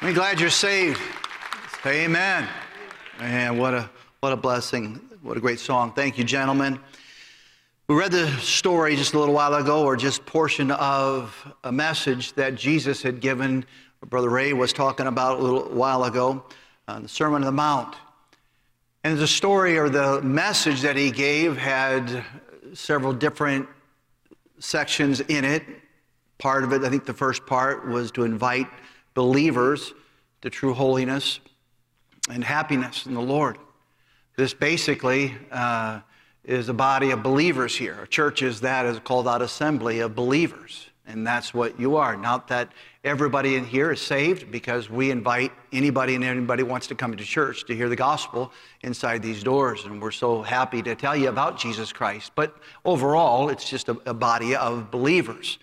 I'm glad you're saved. Amen. And what a what a blessing. What a great song. Thank you, gentlemen. We read the story just a little while ago, or just portion of a message that Jesus had given. Brother Ray was talking about a little while ago, uh, the Sermon on the Mount. And the story or the message that he gave had several different sections in it. Part of it, I think the first part was to invite believers to true holiness and happiness in the Lord. This basically uh, is a body of believers here. A church is that is called out assembly of believers, and that's what you are. Not that everybody in here is saved, because we invite anybody and anybody wants to come to church to hear the gospel inside these doors, and we're so happy to tell you about Jesus Christ. But overall, it's just a, a body of believers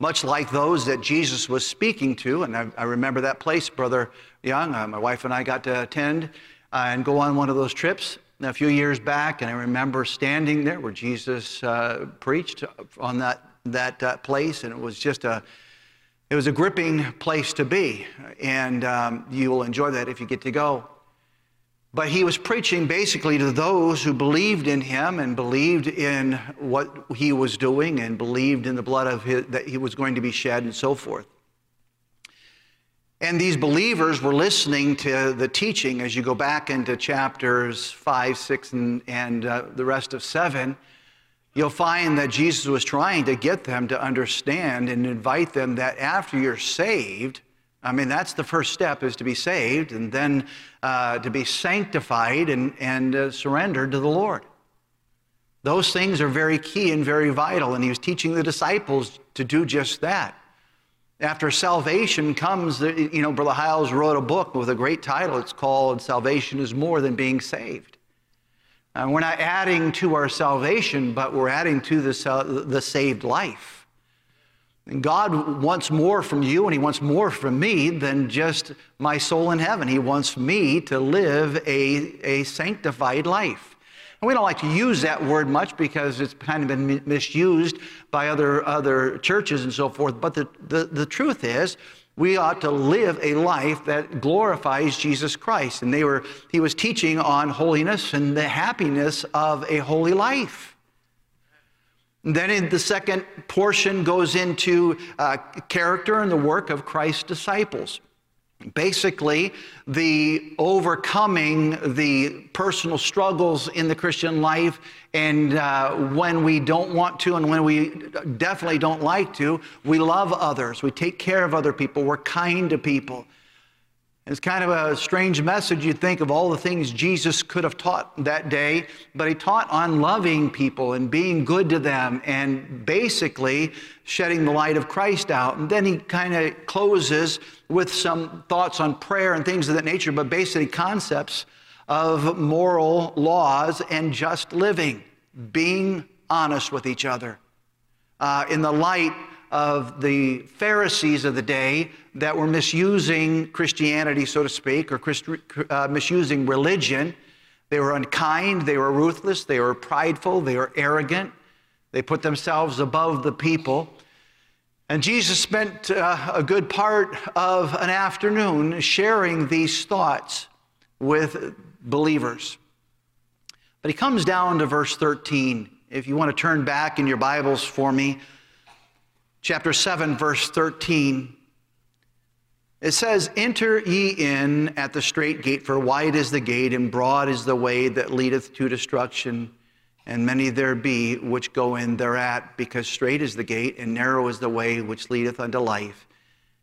much like those that Jesus was speaking to. And I, I remember that place, Brother Young. Uh, my wife and I got to attend uh, and go on one of those trips a few years back. And I remember standing there where Jesus uh, preached on that, that uh, place. And it was just a, it was a gripping place to be. And um, you will enjoy that if you get to go. But he was preaching basically to those who believed in him and believed in what he was doing and believed in the blood of his, that he was going to be shed and so forth. And these believers were listening to the teaching as you go back into chapters 5, 6, and, and uh, the rest of 7. You'll find that Jesus was trying to get them to understand and invite them that after you're saved, I mean, that's the first step is to be saved and then uh, to be sanctified and, and uh, surrendered to the Lord. Those things are very key and very vital, and he was teaching the disciples to do just that. After salvation comes, you know, Brother Hyles wrote a book with a great title. It's called Salvation is More Than Being Saved. And we're not adding to our salvation, but we're adding to the, the saved life. And God wants more from you and He wants more from me than just my soul in heaven. He wants me to live a, a sanctified life. And we don't like to use that word much because it's kind of been misused by other, other churches and so forth. But the, the, the truth is, we ought to live a life that glorifies Jesus Christ. And they were, he was teaching on holiness and the happiness of a holy life. Then in the second portion goes into uh, character and the work of Christ's disciples. Basically, the overcoming the personal struggles in the Christian life, and uh, when we don't want to, and when we definitely don't like to, we love others. We take care of other people. We're kind to people. It's kind of a strange message. You think of all the things Jesus could have taught that day, but he taught on loving people and being good to them and basically shedding the light of Christ out. And then he kind of closes with some thoughts on prayer and things of that nature, but basically concepts of moral laws and just living, being honest with each other. Uh, in the light of the Pharisees of the day that were misusing Christianity, so to speak, or Christ, uh, misusing religion. They were unkind, they were ruthless, they were prideful, they were arrogant, they put themselves above the people. And Jesus spent uh, a good part of an afternoon sharing these thoughts with believers. But he comes down to verse 13. If you want to turn back in your Bibles for me, chapter 7, verse 13. It says, Enter ye in at the strait gate, for wide is the gate, and broad is the way that leadeth to destruction, and many there be which go in thereat, because strait is the gate, and narrow is the way which leadeth unto life,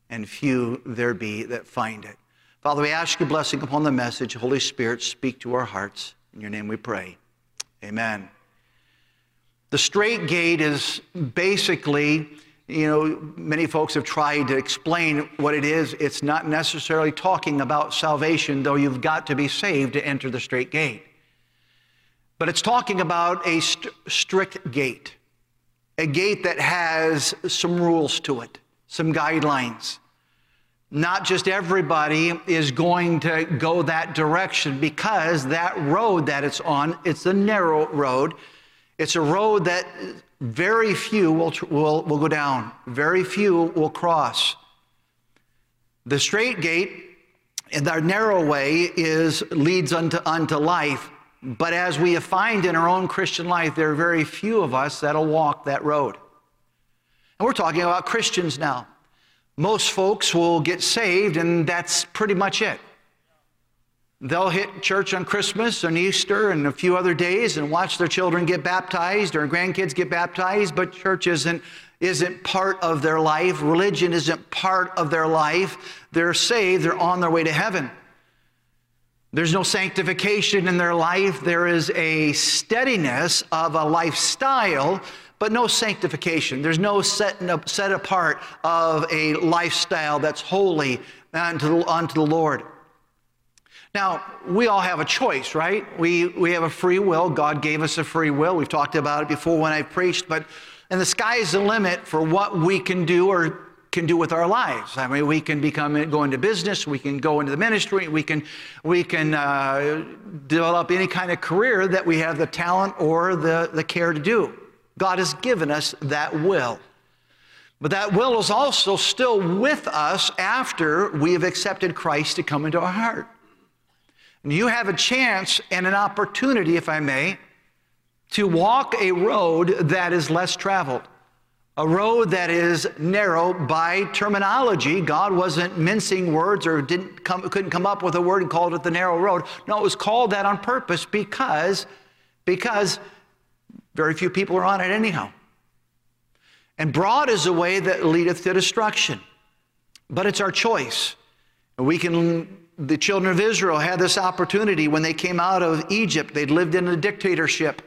and few there be that find it. Father, we ask your blessing upon the message. Holy Spirit, speak to our hearts. In your name we pray. Amen. The strait gate is basically you know, many folks have tried to explain what it is. It's not necessarily talking about salvation, though you've got to be saved to enter the straight gate. But it's talking about a st- strict gate, a gate that has some rules to it, some guidelines. Not just everybody is going to go that direction because that road that it's on, it's a narrow road. It's a road that very few will, will, will go down, very few will cross. The straight gate and our narrow way is leads unto, unto life. But as we find in our own Christian life, there are very few of us that'll walk that road. And we're talking about Christians now. Most folks will get saved, and that's pretty much it. They'll hit church on Christmas and Easter and a few other days and watch their children get baptized or grandkids get baptized, but church isn't, isn't part of their life. Religion isn't part of their life. They're saved, they're on their way to heaven. There's no sanctification in their life. There is a steadiness of a lifestyle, but no sanctification. There's no up, set apart of a lifestyle that's holy unto the, unto the Lord. Now, we all have a choice, right? We, we have a free will. God gave us a free will. We've talked about it before when I preached, but and the sky is the limit for what we can do or can do with our lives. I mean, we can become go into business, we can go into the ministry, we can we can uh, develop any kind of career that we have the talent or the, the care to do. God has given us that will. But that will is also still with us after we have accepted Christ to come into our heart. You have a chance and an opportunity, if I may, to walk a road that is less traveled, a road that is narrow by terminology. God wasn't mincing words or didn't come, couldn't come up with a word and called it the narrow road. No, it was called that on purpose because, because very few people are on it anyhow. And broad is a way that leadeth to destruction. But it's our choice. We can the children of Israel had this opportunity when they came out of Egypt. They'd lived in a dictatorship.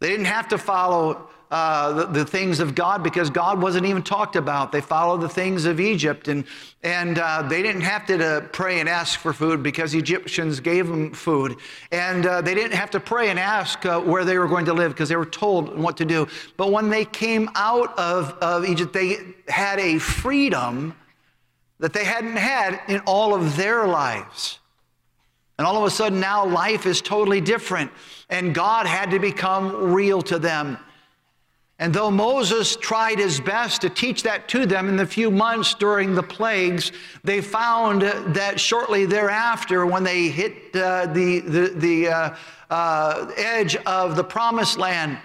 They didn't have to follow uh, the, the, things of God because God wasn't even talked about. They followed the things of Egypt, and, and uh, they didn't have to, to, pray and ask for food because Egyptians gave them food. And uh, they didn't have to pray and ask uh, where they were going to live because they were told what to do. But when they came out of, of Egypt, they had a freedom that they hadn't had in all of their lives. And all of a sudden, now life is totally different, and God had to become real to them. And though Moses tried his best to teach that to them in the few months during the plagues, they found that shortly thereafter, when they hit uh, the, the, the uh, uh, edge of the promised land,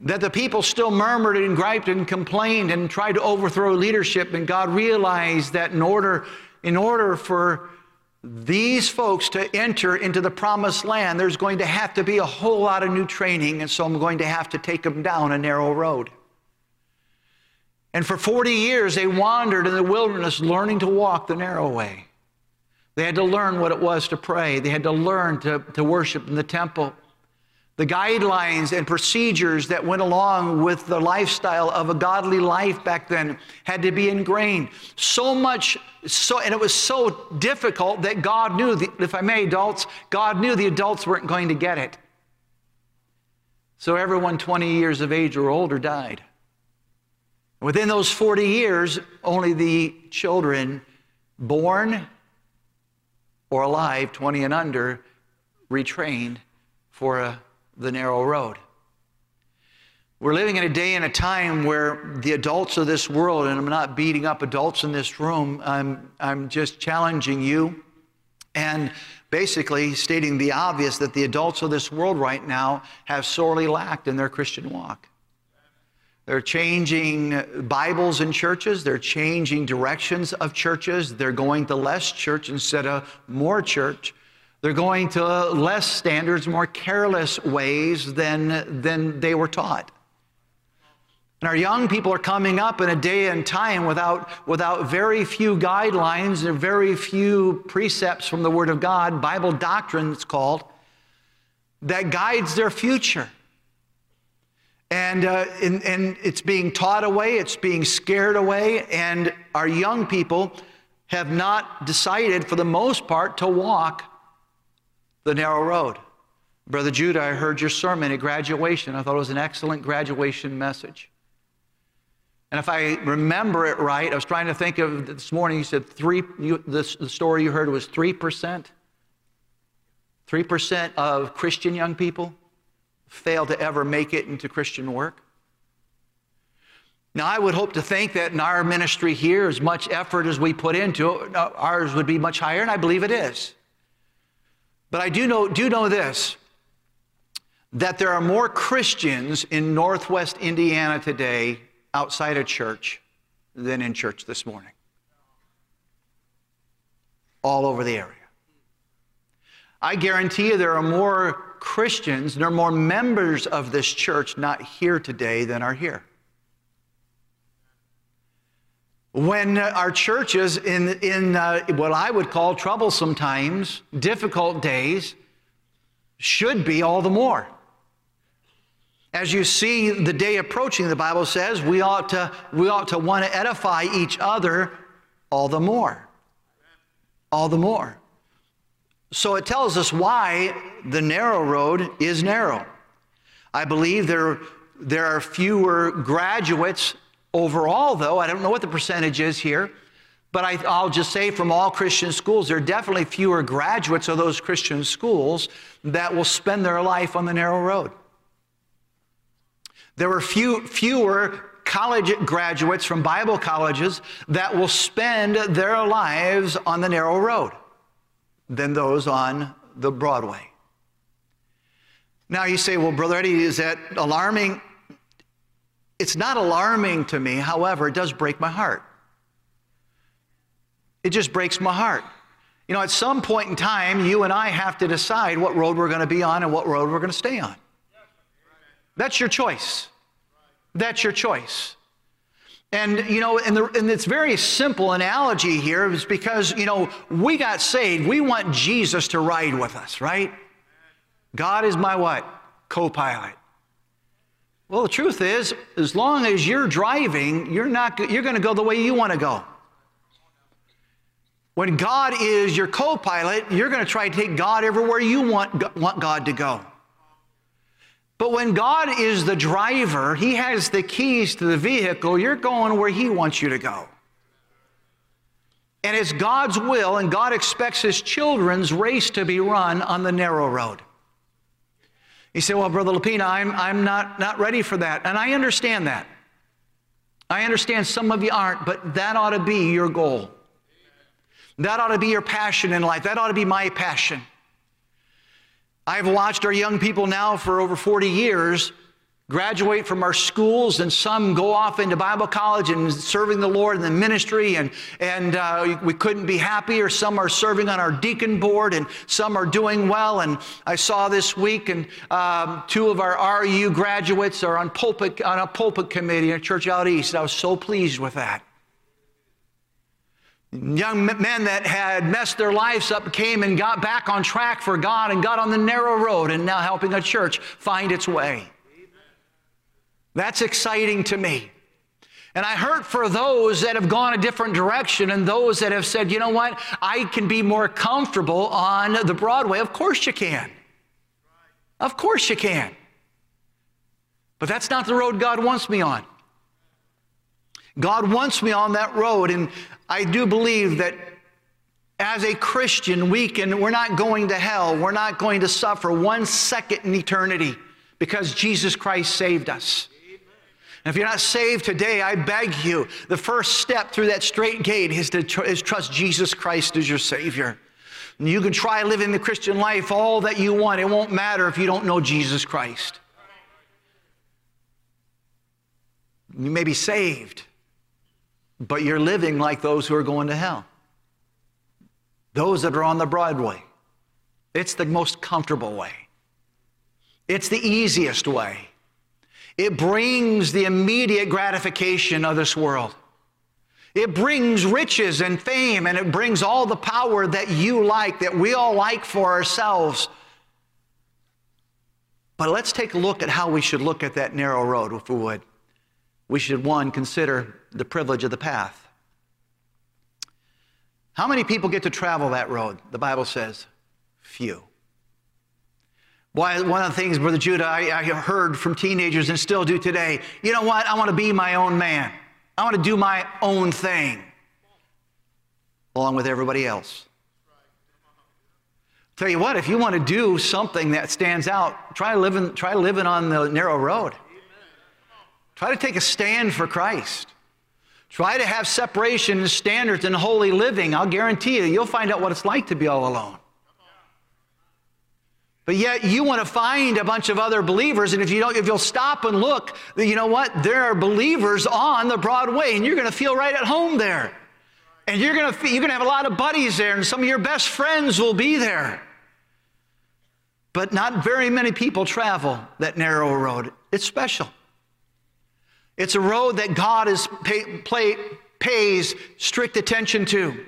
that the people still murmured and griped and complained and tried to overthrow leadership. And God realized that in order, in order for these folks to enter into the promised land, there's going to have to be a whole lot of new training. And so I'm going to have to take them down a narrow road. And for 40 years, they wandered in the wilderness learning to walk the narrow way. They had to learn what it was to pray, they had to learn to, to worship in the temple. The guidelines and procedures that went along with the lifestyle of a godly life back then had to be ingrained. So much, so, and it was so difficult that God knew, the, if I may, adults, God knew the adults weren't going to get it. So everyone 20 years of age or older died. Within those 40 years, only the children born or alive, 20 and under, retrained for a the narrow road. We're living in a day and a time where the adults of this world, and I'm not beating up adults in this room, I'm, I'm just challenging you and basically stating the obvious that the adults of this world right now have sorely lacked in their Christian walk. They're changing Bibles in churches. They're changing directions of churches. They're going to less church instead of more church. They're going to less standards, more careless ways than, than they were taught. And our young people are coming up in a day and time without, without very few guidelines and very few precepts from the Word of God, Bible doctrine it's called, that guides their future. And, uh, and, and it's being taught away, it's being scared away, and our young people have not decided, for the most part, to walk the narrow road. Brother Judah, I heard your sermon at graduation. I thought it was an excellent graduation message. And if I remember it right, I was trying to think of this morning, you said three, you, the, the story you heard was 3%. 3% of Christian young people fail to ever make it into Christian work. Now, I would hope to think that in our ministry here, as much effort as we put into it, uh, ours would be much higher, and I believe it is. But I do know, do know this that there are more Christians in Northwest Indiana today outside of church than in church this morning. All over the area. I guarantee you there are more Christians, there are more members of this church not here today than are here. When our churches, in, in uh, what I would call troublesome times, difficult days, should be all the more. As you see the day approaching, the Bible says we ought to, we ought to want to edify each other all the more. All the more. So it tells us why the narrow road is narrow. I believe there, there are fewer graduates overall, though. I don't know what the percentage is here, but I, I'll just say from all Christian schools, there are definitely fewer graduates of those Christian schools that will spend their life on the narrow road. There were few, fewer college graduates from Bible colleges that will spend their lives on the narrow road than those on the Broadway. Now you say, well, Brother Eddie, is that alarming? It's not alarming to me, however, it does break my heart. It just breaks my heart. You know, at some point in time, you and I have to decide what road we're going to be on and what road we're going to stay on. That's your choice. That's your choice. And, you know, and, the, very simple analogy here is because, you know, we got saved. We want Jesus to ride with us, right? God is my what? Co pilot. Well, the truth is, as long as you're driving, you're, not, you're going to go the way you want to go. When God is your co pilot, you're going to try to take God everywhere you want, want God to go. But when God is the driver, He has the keys to the vehicle, you're going where He wants you to go. And it's God's will, and God expects His children's race to be run on the narrow road. You say, Well, Brother Lapina, I'm, I'm not, not ready for that. And I understand that. I understand some of you aren't, but that ought to be your goal. That ought to be your passion in life. That ought to be my passion. I've watched our young people now for over 40 years graduate from our schools, and some go off into Bible college and serving the Lord in the ministry, and, and uh, we couldn't be happier. Some are serving on our deacon board, and some are doing well. And I saw this week, and um, two of our RU graduates are on, pulpit, on a pulpit committee in a church out east. I was so pleased with that. Young men that had messed their lives up came and got back on track for God and got on the narrow road and now helping a church find its way. That's exciting to me. And I hurt for those that have gone a different direction and those that have said, you know what, I can be more comfortable on the Broadway. Of course you can. Of course you can. But that's not the road God wants me on. God wants me on that road, and I do believe that as a Christian, we can, we're not going to hell. We're not going to suffer one second in eternity because Jesus Christ saved us. And if you're not saved today, I beg you, the first step through that straight gate is to tr- is trust Jesus Christ as your Savior. And you can try living the Christian life all that you want. It won't matter if you don't know Jesus Christ. You may be saved, but you're living like those who are going to hell. Those that are on the Broadway. It's the most comfortable way, it's the easiest way. It brings the immediate gratification of this world. It brings riches and fame, and it brings all the power that you like, that we all like for ourselves. But let's take a look at how we should look at that narrow road, if we would. We should, one, consider the privilege of the path. How many people get to travel that road? The Bible says few. Why, one of the things, Brother Judah, I, I heard from teenagers and still do today you know what? I want to be my own man. I want to do my own thing along with everybody else. Tell you what, if you want to do something that stands out, try living, try living on the narrow road. Try to take a stand for Christ. Try to have separation and standards and holy living. I'll guarantee you, you'll find out what it's like to be all alone. But yet you want to find a bunch of other believers, and if you don't, if you'll stop and look, you know what? There are believers on the Broadway, and you're going to feel right at home there. And you're going to you're going to have a lot of buddies there, and some of your best friends will be there. But not very many people travel that narrow road. It's special. It's a road that God is pay, play, pays strict attention to.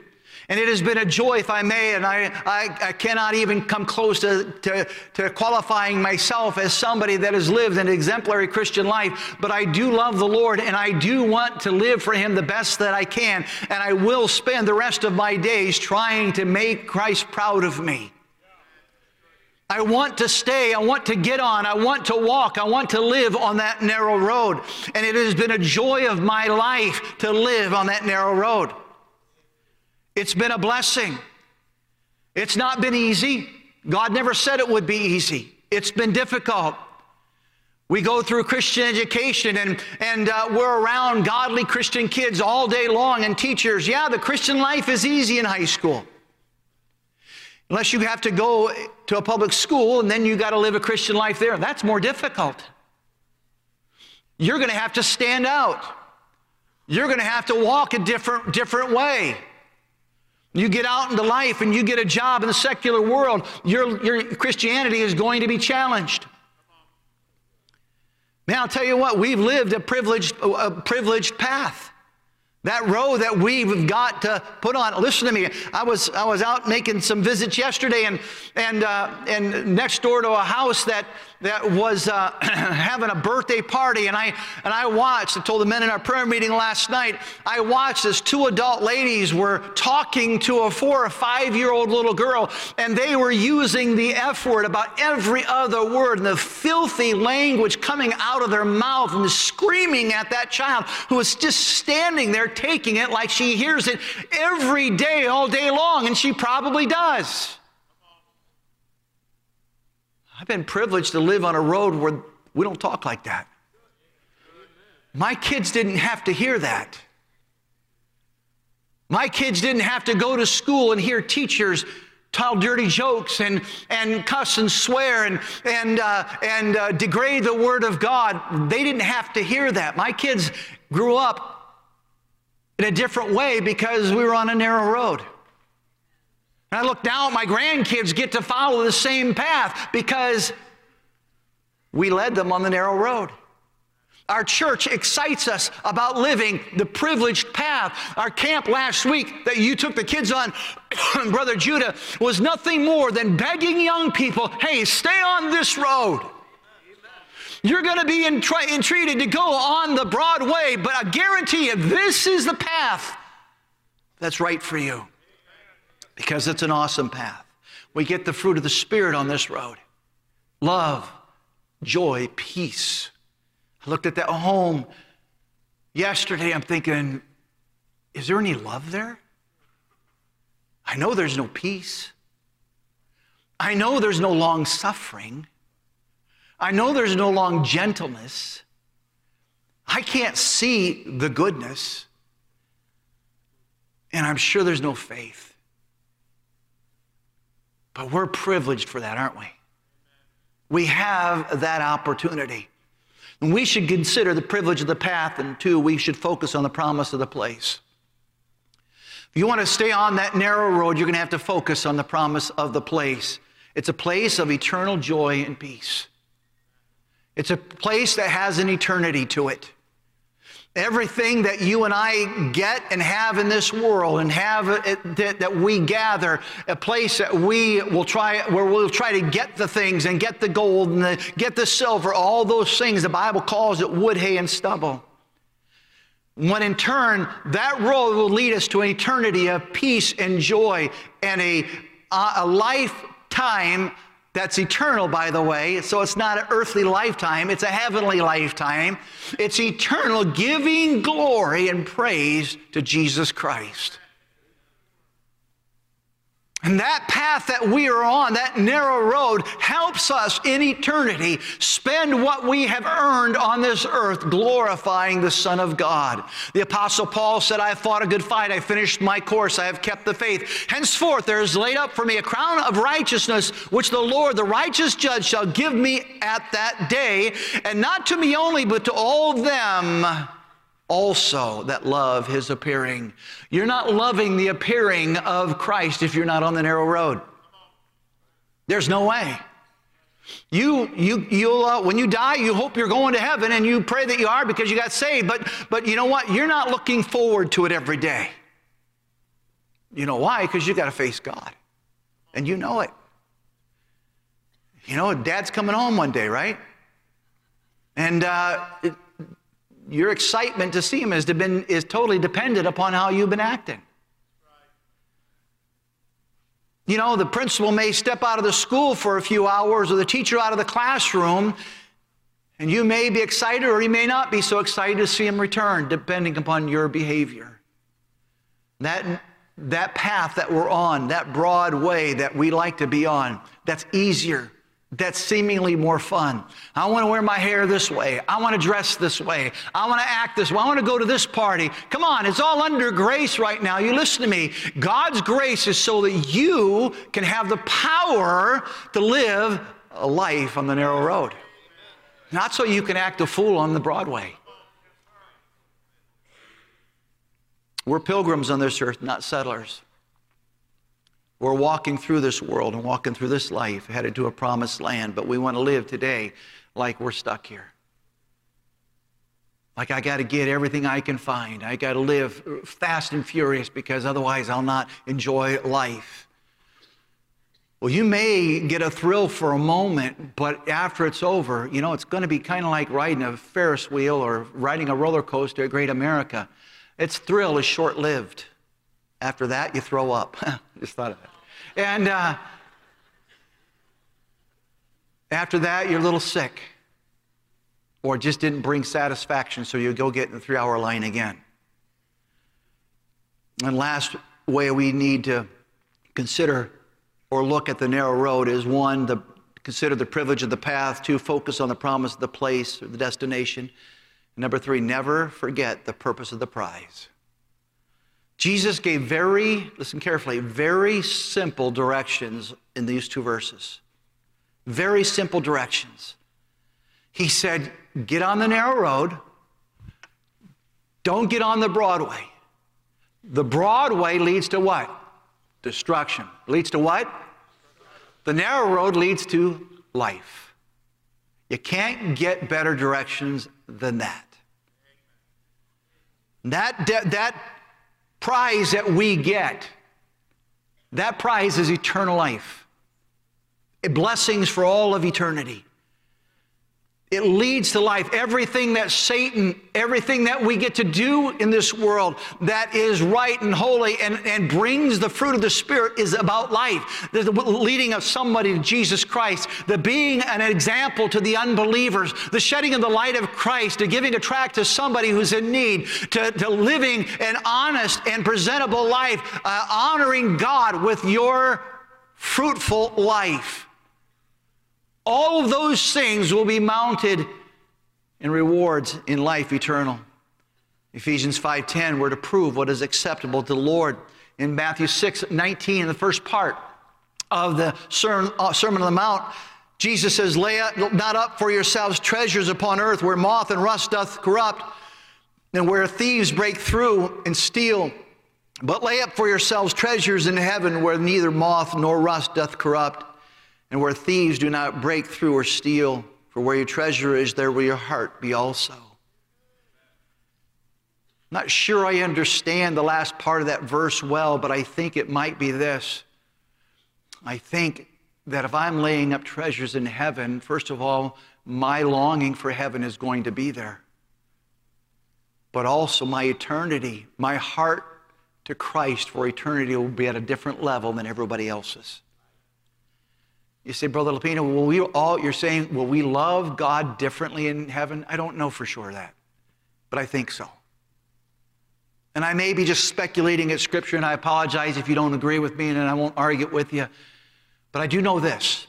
And it has been a joy, if I may, and I, I, I cannot even come close to, to, to, qualifying myself as somebody that has lived an exemplary Christian life, but I do love the Lord and I do want to live for Him the best that I can. And I will spend the rest of my days trying to make Christ proud of me. I want to stay. I want to get on. I want to walk. I want to live on that narrow road. And it has been a joy of my life to live on that narrow road. It's been a blessing. It's not been easy. God never said it would be easy. It's been difficult. We go through Christian education and, and uh, we're around godly Christian kids all day long and teachers. Yeah, the Christian life is easy in high school. Unless you have to go to a public school and then you got to live a Christian life there. That's more difficult. You're going to have to stand out. You're going to have to walk a different, different way. You get out into life and you get a job in the secular world, your, your Christianity is going to be challenged. Man, I'll tell you what, we've lived a privileged, a privileged path. That road that we've got to put on. Listen to me. I was I was out making some visits yesterday, and and uh, and next door to a house that that was uh, having a birthday party, and I and I watched. I told the men in our prayer meeting last night. I watched as two adult ladies were talking to a four or five year old little girl, and they were using the F word about every other word, and the filthy language coming out of their mouth, and screaming at that child who was just standing there taking it like she hears it every day, all day long, and she probably does. I've been privileged to live on a road where we don't talk like that. My kids didn't have to hear that. My kids didn't have to go to school and hear teachers tell dirty jokes and, and cuss and swear and, and, uh, and uh, degrade the Word of God. They didn't have to hear that. My kids grew up in a different way because we were on a narrow road. And I look at my grandkids get to follow the same path because we led them on the narrow road. Our church excites us about living the privileged path. Our camp last week that you took the kids on, Brother Judah, was nothing more than begging young people hey, stay on this road. You're going to be entreated to go on the broad way, but I guarantee you, this is the path that's right for you because it's an awesome path. We get the fruit of the Spirit on this road love, joy, peace. I looked at that home yesterday. I'm thinking, is there any love there? I know there's no peace. I know there's no long suffering. I know there's no long gentleness. I can't see the goodness. And I'm sure there's no faith. But we're privileged for that, aren't we? We have that opportunity. And we should consider the privilege of the path, and two, we should focus on the promise of the place. If you want to stay on that narrow road, you're going to have to focus on the promise of the place. It's a place of eternal joy and peace. It's a place that has an eternity to it. Everything that you and I get and have in this world and have uh, it, that, that we gather, a place that we will try, where we'll try to get the things and get the gold and the, get the silver, all those things, the Bible calls it wood, hay, and stubble. When in turn, that road will lead us to an eternity of peace and joy and a, a lifetime that's eternal, by the way. So it's not an earthly lifetime, it's a heavenly lifetime. It's eternal, giving glory and praise to Jesus Christ. And that path that we are on, that narrow road, helps us in eternity spend what we have earned on this earth glorifying the Son of God. The Apostle Paul said, I have fought a good fight, I finished my course, I have kept the faith. Henceforth there is laid up for me a crown of righteousness, which the Lord, the righteous judge, shall give me at that day, and not to me only, but to all them also that love his appearing. You're not loving the appearing of Christ if you're not on the narrow road. There's no way. You, you, you'll, uh, when you die, you hope you're going to heaven and you pray that you are because you got saved. But, but you know what? You're not looking forward to it every day. You know why? Because you got to face God. And you know it. You know, dad's coming home one day, right? And uh, your excitement to see him is, been, is totally dependent upon how you've been acting. You know, the principal may step out of the school for a few hours or the teacher out of the classroom, and you may be excited or you may not be so excited to see him return, depending upon your behavior. That, that path that we're on, that broad way that we like to be on, that's easier that's seemingly more fun. I want to wear my hair this way. I want to dress this way. I want to act this way. I want to go to this party. Come on, it's all under grace right now. You listen to me. God's grace is so that you can have the power to live a life on the narrow road, not so you can act a fool on the Broadway. We're pilgrims on this earth, not settlers. We're walking through this world and walking through this life, headed to a promised land, but we want to live today like we're stuck here. Like I got to get everything I can find. I got to live fast and furious because otherwise I'll not enjoy life. Well, you may get a thrill for a moment, but after it's over, you know, it's going to be kind of like riding a Ferris wheel or riding a roller coaster at Great America. Its thrill is short lived. After that, you throw up. Just thought of that. And uh, after that, you're a little sick or just didn't bring satisfaction, so you go get in the three hour line again. And last way we need to consider or look at the narrow road is one, the, consider the privilege of the path, two, focus on the promise of the place or the destination. Number three, never forget the purpose of the prize. Jesus gave very, listen carefully, very simple directions in these two verses. Very simple directions. He said, Get on the narrow road, don't get on the Broadway. The Broadway leads to what? Destruction. Leads to what? The narrow road leads to life. You can't get better directions than that. That, that prize that we get, that prize is eternal life. Blessings for all of eternity. It leads to life. Everything that Satan, everything that we get to do in this world that is right and holy and, and brings the fruit of the Spirit is about life. The leading of somebody to Jesus Christ, the being an example to the unbelievers, the shedding of the light of Christ, to giving a tract to somebody who's in need, to, to living an honest and presentable life, uh, honoring God with your fruitful life. All of those things will be mounted in rewards in life eternal. Ephesians 5:10 we're to prove what is acceptable to the Lord. In Matthew 6:19 in the first part of the uh, Sermon on the Mount, Jesus says, Lay not up for yourselves treasures upon earth where moth and rust doth corrupt, and where thieves break through and steal. But lay up for yourselves treasures in heaven where neither moth nor rust doth corrupt, and where thieves do not break through or steal. For where your treasure is, there will your heart be also. Not sure I understand the last part of that verse well, but I think it might be this. I think that if I'm laying up treasures in heaven, first of all, my longing for heaven is going to be there. But also my eternity, my heart to Christ for eternity will be at a different level than everybody else's. You say, Brother Lapina, will we all, you're saying, will we love God differently in heaven? I don't know for sure that, but I think so. And I may be just speculating at Scripture, and I apologize if you don't agree with me, and I won't argue with you. But I do know this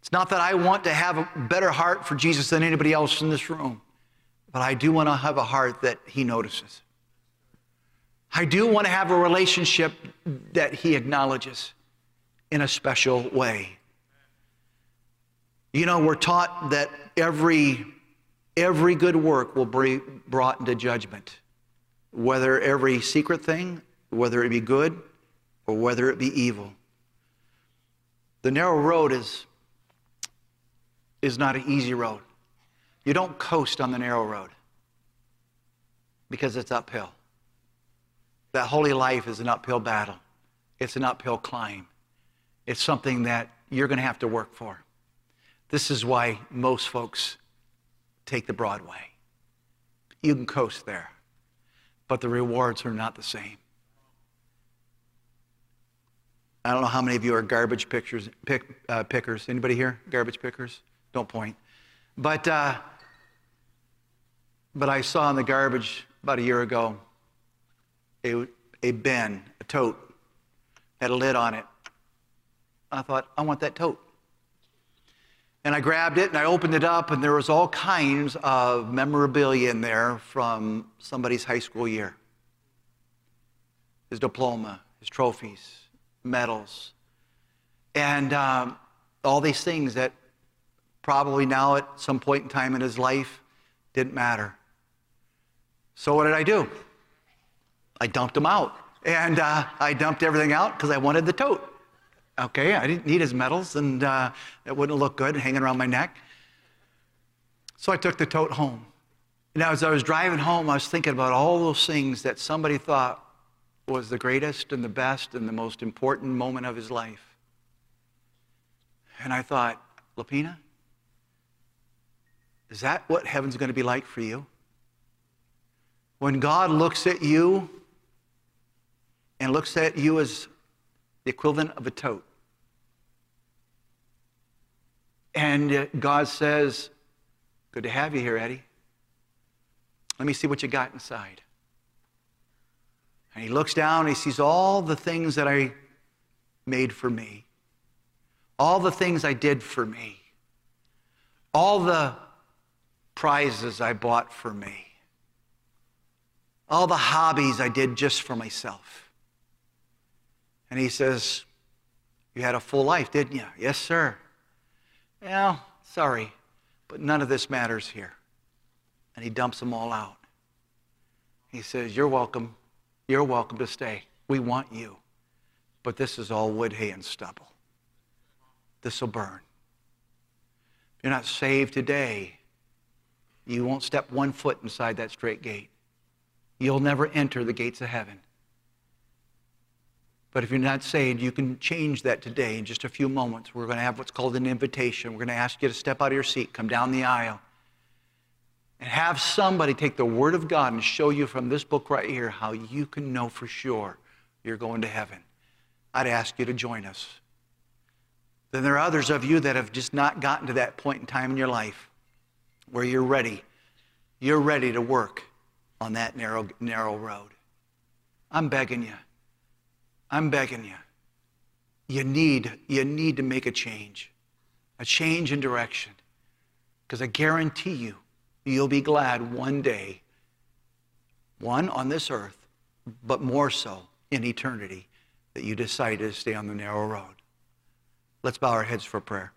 it's not that I want to have a better heart for Jesus than anybody else in this room, but I do want to have a heart that He notices. I do want to have a relationship that He acknowledges in a special way. You know, we're taught that every, every good work will be brought into judgment, whether every secret thing, whether it be good or whether it be evil. The narrow road is, is not an easy road. You don't coast on the narrow road because it's uphill. That holy life is an uphill battle, it's an uphill climb. It's something that you're going to have to work for. This is why most folks take the broad way. You can coast there, but the rewards are not the same. I don't know how many of you are garbage pickers, pick, uh, pickers. Anybody here? Garbage pickers? Don't point. But, uh, but I saw in the garbage about a year ago a, a bin, a tote, had a lid on it. I thought, I want that tote. And I grabbed it and I opened it up, and there was all kinds of memorabilia in there from somebody's high school year his diploma, his trophies, medals, and um, all these things that probably now at some point in time in his life didn't matter. So, what did I do? I dumped them out. And uh, I dumped everything out because I wanted the tote. Okay, I didn't need his medals, and uh, it wouldn't look good hanging around my neck. So I took the tote home. And as I was driving home, I was thinking about all those things that somebody thought was the greatest and the best and the most important moment of his life. And I thought, Lapina, is that what heaven's going to be like for you? When God looks at you and looks at you as the equivalent of a tote. And uh, God says, Good to have you here, Eddie. Let me see what you got inside. And he looks down and he sees all the things that I made for me, all the things I did for me, all the prizes I bought for me, all the hobbies I did just for myself. And he says, You had a full life, didn't you? Yes, sir. Well, sorry, but none of this matters here. And he dumps them all out. He says, You're welcome. You're welcome to stay. We want you. But this is all wood, hay, and stubble. This will burn. If you're not saved today, you won't step one foot inside that straight gate. You'll never enter the gates of heaven. But if you're not saved, you can change that today in just a few moments. We're going to have what's called an invitation. We're going to ask you to step out of your seat, come down the aisle, and have somebody take the Word of God and show you from this book right here how you can know for sure you're going to heaven. I'd ask you to join us. Then there are others of you that have just not gotten to that point in time in your life where you're ready. You're ready to work on that narrow, narrow road. I'm begging you. I'm begging you. You need, you need to make a change, a change in direction. Because I guarantee you, you'll be glad one day, one on this earth, but more so in eternity, that you decided to stay on the narrow road. Let's bow our heads for prayer.